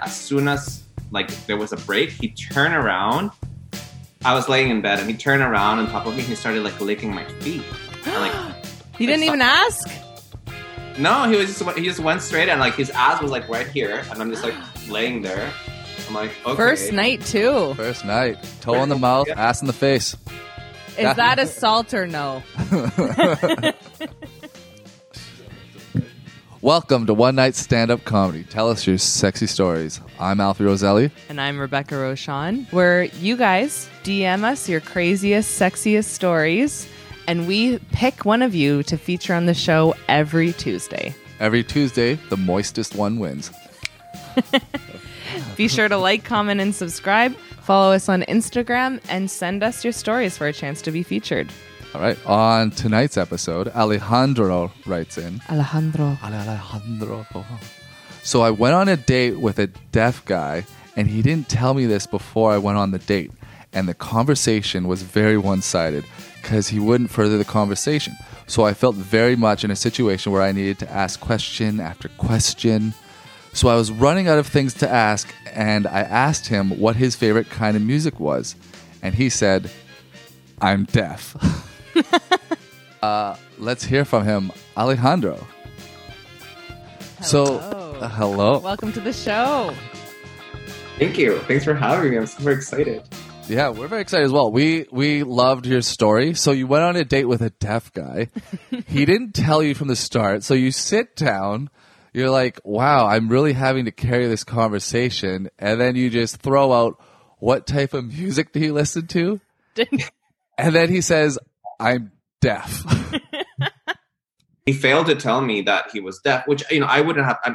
then as soon as like there was a break, he turned around. I was laying in bed and he turned around on top of me. He started like licking my feet. And, like You didn't even ask? no, he was just he just went straight and like his ass was like right here, and I'm just like laying there. I'm like, okay. First night, too. First night, toe in the mouth, Yeah. ass in the face. Is that assault or no? Welcome to One Night Stand Up Comedy. Tell us your sexy stories. I'm Alfie Rosselli. And I'm Rebecca Roshan, where you guys DM us your craziest, sexiest stories, and we pick one of you to feature on the show every Tuesday. Every Tuesday, the moistest one wins. Be sure to like, comment, and subscribe. Follow us on Instagram and send us your stories for a chance to be featured. All right, on tonight's episode, Alejandro writes in. Alejandro. Alejandro. So I went on a date with a deaf guy, and he didn't tell me this before I went on the date. And the conversation was very one sided because he wouldn't further the conversation. So I felt very much in a situation where I needed to ask question after question. So I was running out of things to ask, and I asked him what his favorite kind of music was. And he said, I'm deaf. uh, let's hear from him, Alejandro. So, Hello. uh, hello. Welcome to the show. Thank you. Thanks for having me. I'm super excited. Yeah, we're very excited as well. We we loved your story. So you went on a date with a deaf guy. he didn't tell you from the start. So you sit down. You're like, "Wow, I'm really having to carry this conversation." And then you just throw out, "What type of music do you listen to?" And then he says, "I'm deaf." He failed to tell me that he was deaf, which you know I wouldn't have. I,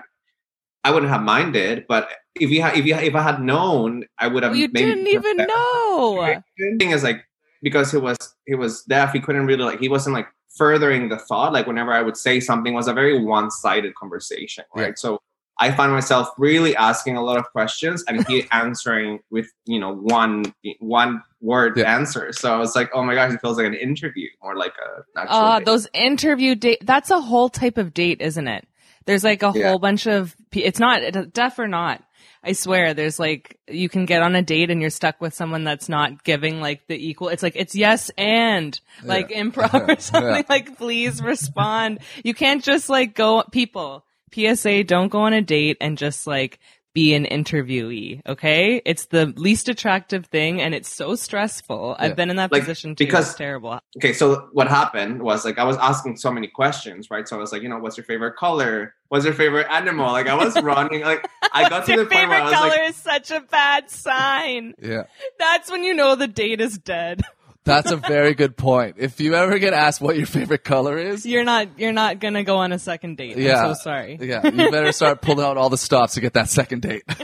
I wouldn't have minded, but if he had, if he, if I had known, I would have. you maybe didn't even know. The thing is, like, because he was he was deaf, he couldn't really like he wasn't like furthering the thought. Like whenever I would say something, it was a very one sided conversation, right? Yeah. So I find myself really asking a lot of questions and he answering with you know one one word Yeah. answer. So I was like, oh my gosh, it feels like an interview, more like a an actual Uh, date. those interview date, that's a whole type of date, isn't it? There's like a Yeah. whole bunch of, it's not it- deaf or not. I swear there's like, you can get on a date and you're stuck with someone that's not giving like the equal, it's like, it's yes and like improv or something Yeah. like, please respond. You can't just like go, people, PSA, don't go on a date and just like be an interviewee. Okay. It's the least attractive thing and it's so stressful. Yeah. I've been in that Like, position too. because- it's terrible. okay, so what happened was like I was asking so many questions, right? So I was like, you know, what's your favorite color? What's your favorite animal? Like I was running, like I got to Your the point where I favorite was color like, is such a bad sign. yeah. That's when you know the date is dead. That's a very good point. If you ever get asked what your favorite color is, You're not you're not gonna go on a second date. Yeah. I'm so sorry. yeah, you better start pulling out all the stops to get that second date.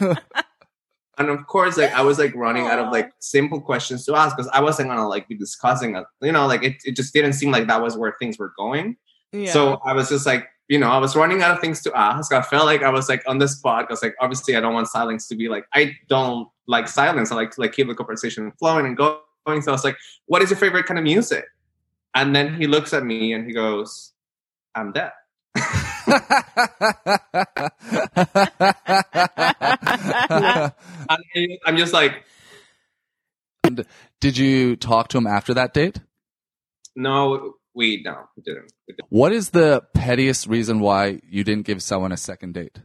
and of course, like I was like running out of like simple questions to ask because I wasn't gonna like be discussing it. You know, like it, it just didn't seem like that was where things were going. Yeah. So I was just like, you know, I was running out of things to ask. I felt like I was like on the spot because like obviously I don't want silence to be like I don't like silence. I like to like keep the conversation flowing and going. So I was like, what is your favorite kind of music? And then he looks at me and he goes, I'm deaf. I'm just like, And Did you talk to him after that date? no, we no, we didn't. We didn't. What is the pettiest reason why you didn't give someone a second date?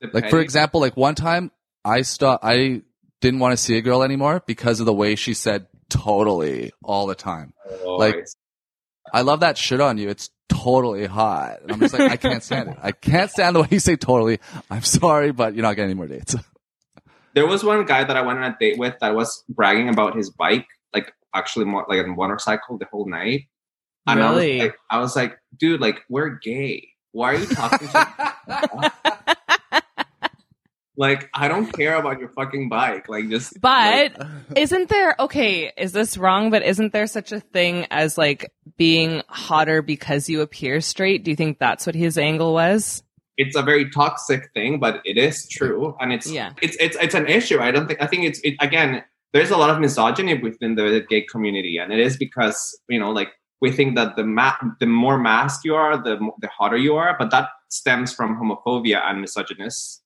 The Like for example, like one time I stopped I didn't want to see a girl anymore because of the way she said totally all the time. Oh, like- I. I love that shit on you. It's totally hot. And I'm just like, I can't stand it. I can't stand the way you say totally. I'm sorry, but you're not getting any more dates. there was one guy that I went on a date with that was bragging about his bike, like actually more like a motorcycle the whole night. And Really? I was like, I was like, dude, like we're gay. Why are you talking to Like, I don't care about your fucking bike. Like just But like, isn't there okay, is this wrong, but isn't there such a thing as like being hotter because you appear straight? Do you think that's what his angle was? it's a very toxic thing, but it is true. And it's Yeah. it's it's it's an issue. I don't think I think it's it, again, there's a lot of misogyny within the gay community, and it is because, you know, like we think that the ma- the more masked you are, the the hotter you are, but that stems from homophobia and misogynist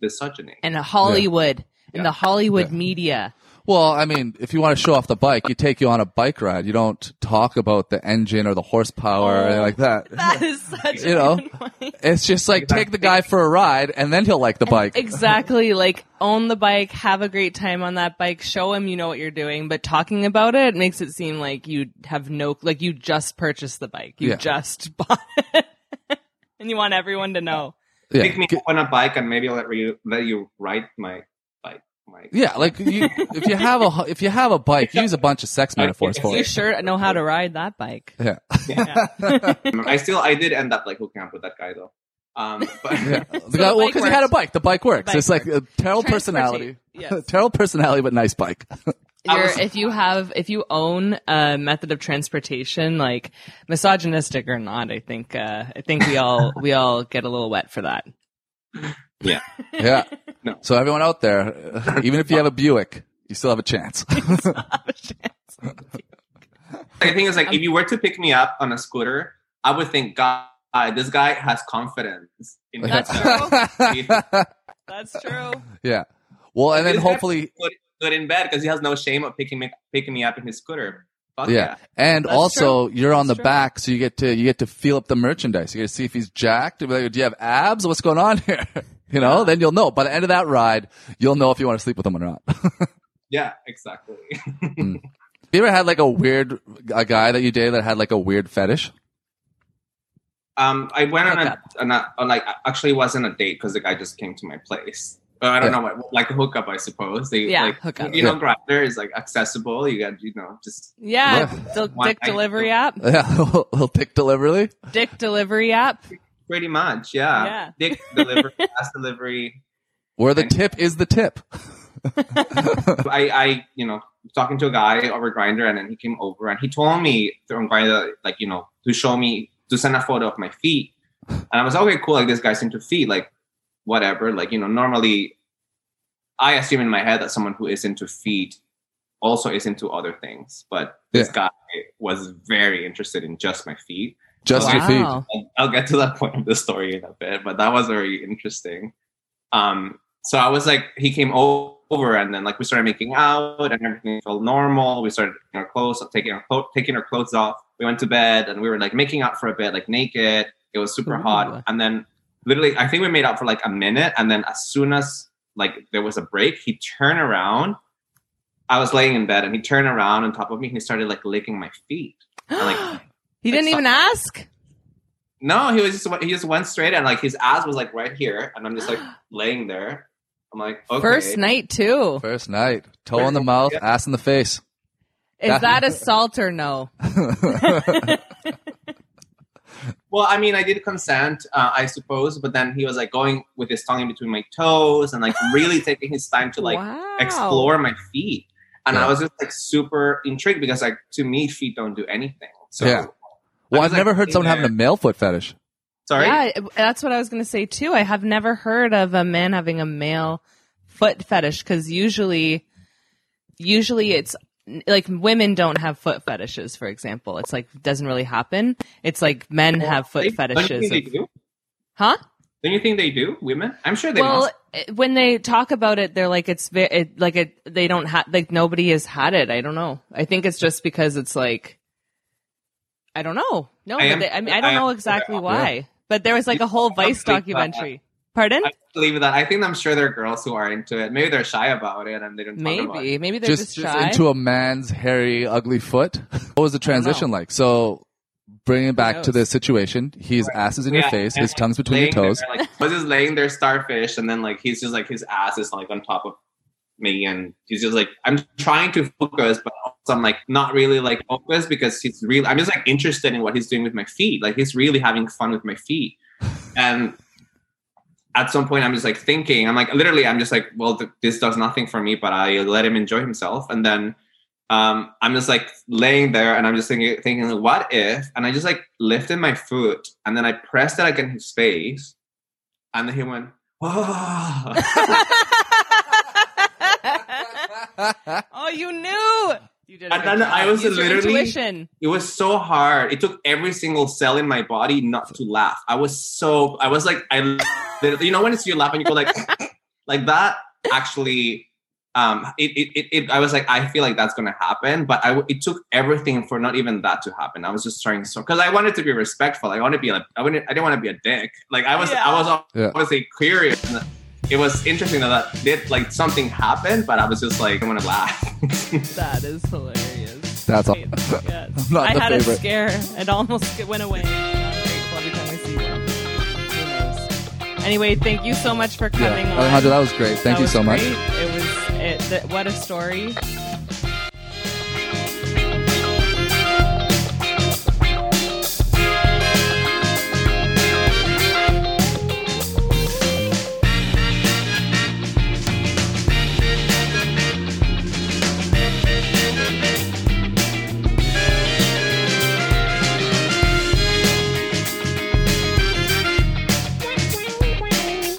misogyny. And Hollywood, in Yeah. the Hollywood Yeah. media. Well, I mean, if you want to show off the bike, you take you on a bike ride. You don't talk about the engine or the horsepower or anything like that. That is such You a know? good point. It's just like take the guy for a ride and then he'll like the bike. Exactly. Like own the bike, have a great time on that bike, show him you know what you're doing, but talking about it makes it seem like you have no, like you just purchased the bike. You Yeah. just bought it. and you want everyone to know. Yeah. Pick me up on a bike and maybe I'll let you let you ride my bike. My Yeah, like you, if you have a if you have a bike, use a bunch of sex metaphors for You sure know how to ride that bike. Yeah, Yeah. I still I did end up like hooking up with that guy though. Um, but yeah. So The the guy- well, bike because you had a bike. The bike works. bike it's like a terrible personality. yes. terrible personality, but nice bike. I You're, was- if you have, if you own a method of transportation, like misogynistic or not, I think, uh, I think we all, we all get a little wet for that. yeah, Yeah. No. So everyone out there, even if you have a Buick, you still have a chance. the thing is like if you were to pick me up on a scooter, I would think, God, this guy has confidence. In That's himself. That's true. yeah. Well, and then hopefully, good, good in bed because he has no shame of picking me picking me up in his scooter. Fuck Yeah. yeah. and That's also you're on the true. back, so you get to you get to feel up the merchandise. You get to see if he's jacked. Like, do you have abs? What's going on here? You know, then you'll know. By the end of that ride, you'll know if you want to sleep with him or not. Yeah, exactly. you ever had like a weird a guy that you dated that had like a weird fetish? Um, I went on a, Hookup. on a on like actually it wasn't a date because the guy just came to my place. I don't Yeah. know what like a hookup, I suppose. They Yeah, like hookup. you know, Grindr is like accessible. You got you know just Yeah. Yeah. Dick night. delivery app. Yeah, he'll pick deliberately. Dick delivery app. pretty much yeah. Yeah. Dick delivery, fast delivery. Where the tip is the tip. I I you know talking to a guy over Grindr and then he came over and he told me through Grindr like you know to show me to send a photo of my feet and I was okay cool like this guy's into feet like whatever like you know normally I assume in my head that someone who is into feet also is into other things but this guy was very interested in just my feet Just your feet. Wow. I'll- I'll get to that point of the story in a bit, but that was very interesting. Um, so I was like, he came over, and then like we started making out, and everything felt normal. We started taking our clothes, taking our clo- taking our clothes off. We went to bed, and we were like making out for a bit, like naked. It was super Ooh. hot, and then literally, I think we made out for like a minute, and then as soon as like there was a break, he turned around. I was laying in bed, and he turned around on top of me, and he started like licking my feet. And, like he didn't Like, even ask. No, he was just he just went straight and like his ass was like right here, and I'm just like laying there. I'm like, okay. First night too. First night, toe in the mouth, Yeah. ass in the face. Is that assault or no? Well, I mean, I did consent, uh, I suppose, but then he was like going with his tongue in between my toes and like really taking his time to like wow. explore my feet, and Yeah. I was just like super intrigued because like to me, feet don't do anything. So, Yeah. Well, I I've was, never heard someone in having a male foot fetish. sorry. Yeah, that's what I was going to say too. I have never heard of a man having a male foot fetish because usually, usually it's like women don't have foot fetishes. For example, it's like doesn't really happen. It's like men have foot They- Don't you fetishes. think of- they do? huh? Don't you think they do? Women? I'm sure they do well, must. it- when they talk about it, they're like it's ve- it, like it. They don't have like nobody has had it. I don't know. I think it's just because it's like I don't know. No, I but am- they, I mean I I don't am- know exactly why. But there was like a whole Vice uh, documentary. Pardon? I believe that. I think I'm sure there are girls who are into it. Maybe they're shy about it and they don't talk about it. Maybe, maybe they're just, Just, just shy. into a man's hairy, ugly foot. What was the transition like? So, bringing it back to the situation, his ass is in your face, his like, tongue's between your laying there, toes. like, I was just laying there starfish, and then like he's just like his ass is like on top of me, and he's just like I'm trying to focus, but also I'm like not really like focused because he's really I'm just like interested in what he's doing with my feet. Like he's really having fun with my feet, and at some point I'm just like thinking, I'm like literally I'm just like, well, th- this does nothing for me, but I let him enjoy himself, and then. Um, I'm just like laying there and I'm just thinking, thinking, what if? And I just like lifted my foot and then I pressed it against his face, and then he went, "Oh!" oh, you knew. You did. And then job. I was Use literally- intuition. it was so hard. It took every single cell in my body not to laugh. I was so, I was like, I, you know, when it's you laugh and you go like, like that actually um it, it, it, it i was like i feel like that's gonna happen but i w- it took everything for not even that to happen i was just trying so because i wanted to be respectful i wanted to be like i wouldn't i didn't want to be a dick like i was Yeah. i was Yeah. obviously curious it was interesting that that did like something happened but i was just like i want to laugh That is hilarious. That's all. Great. Yes. I'm not I the had favorite. a scare. It almost went away. Anyway, thank you so much for Yeah, coming on. Alejandro, that was great. Thank That you so much. It was it, th- what a story.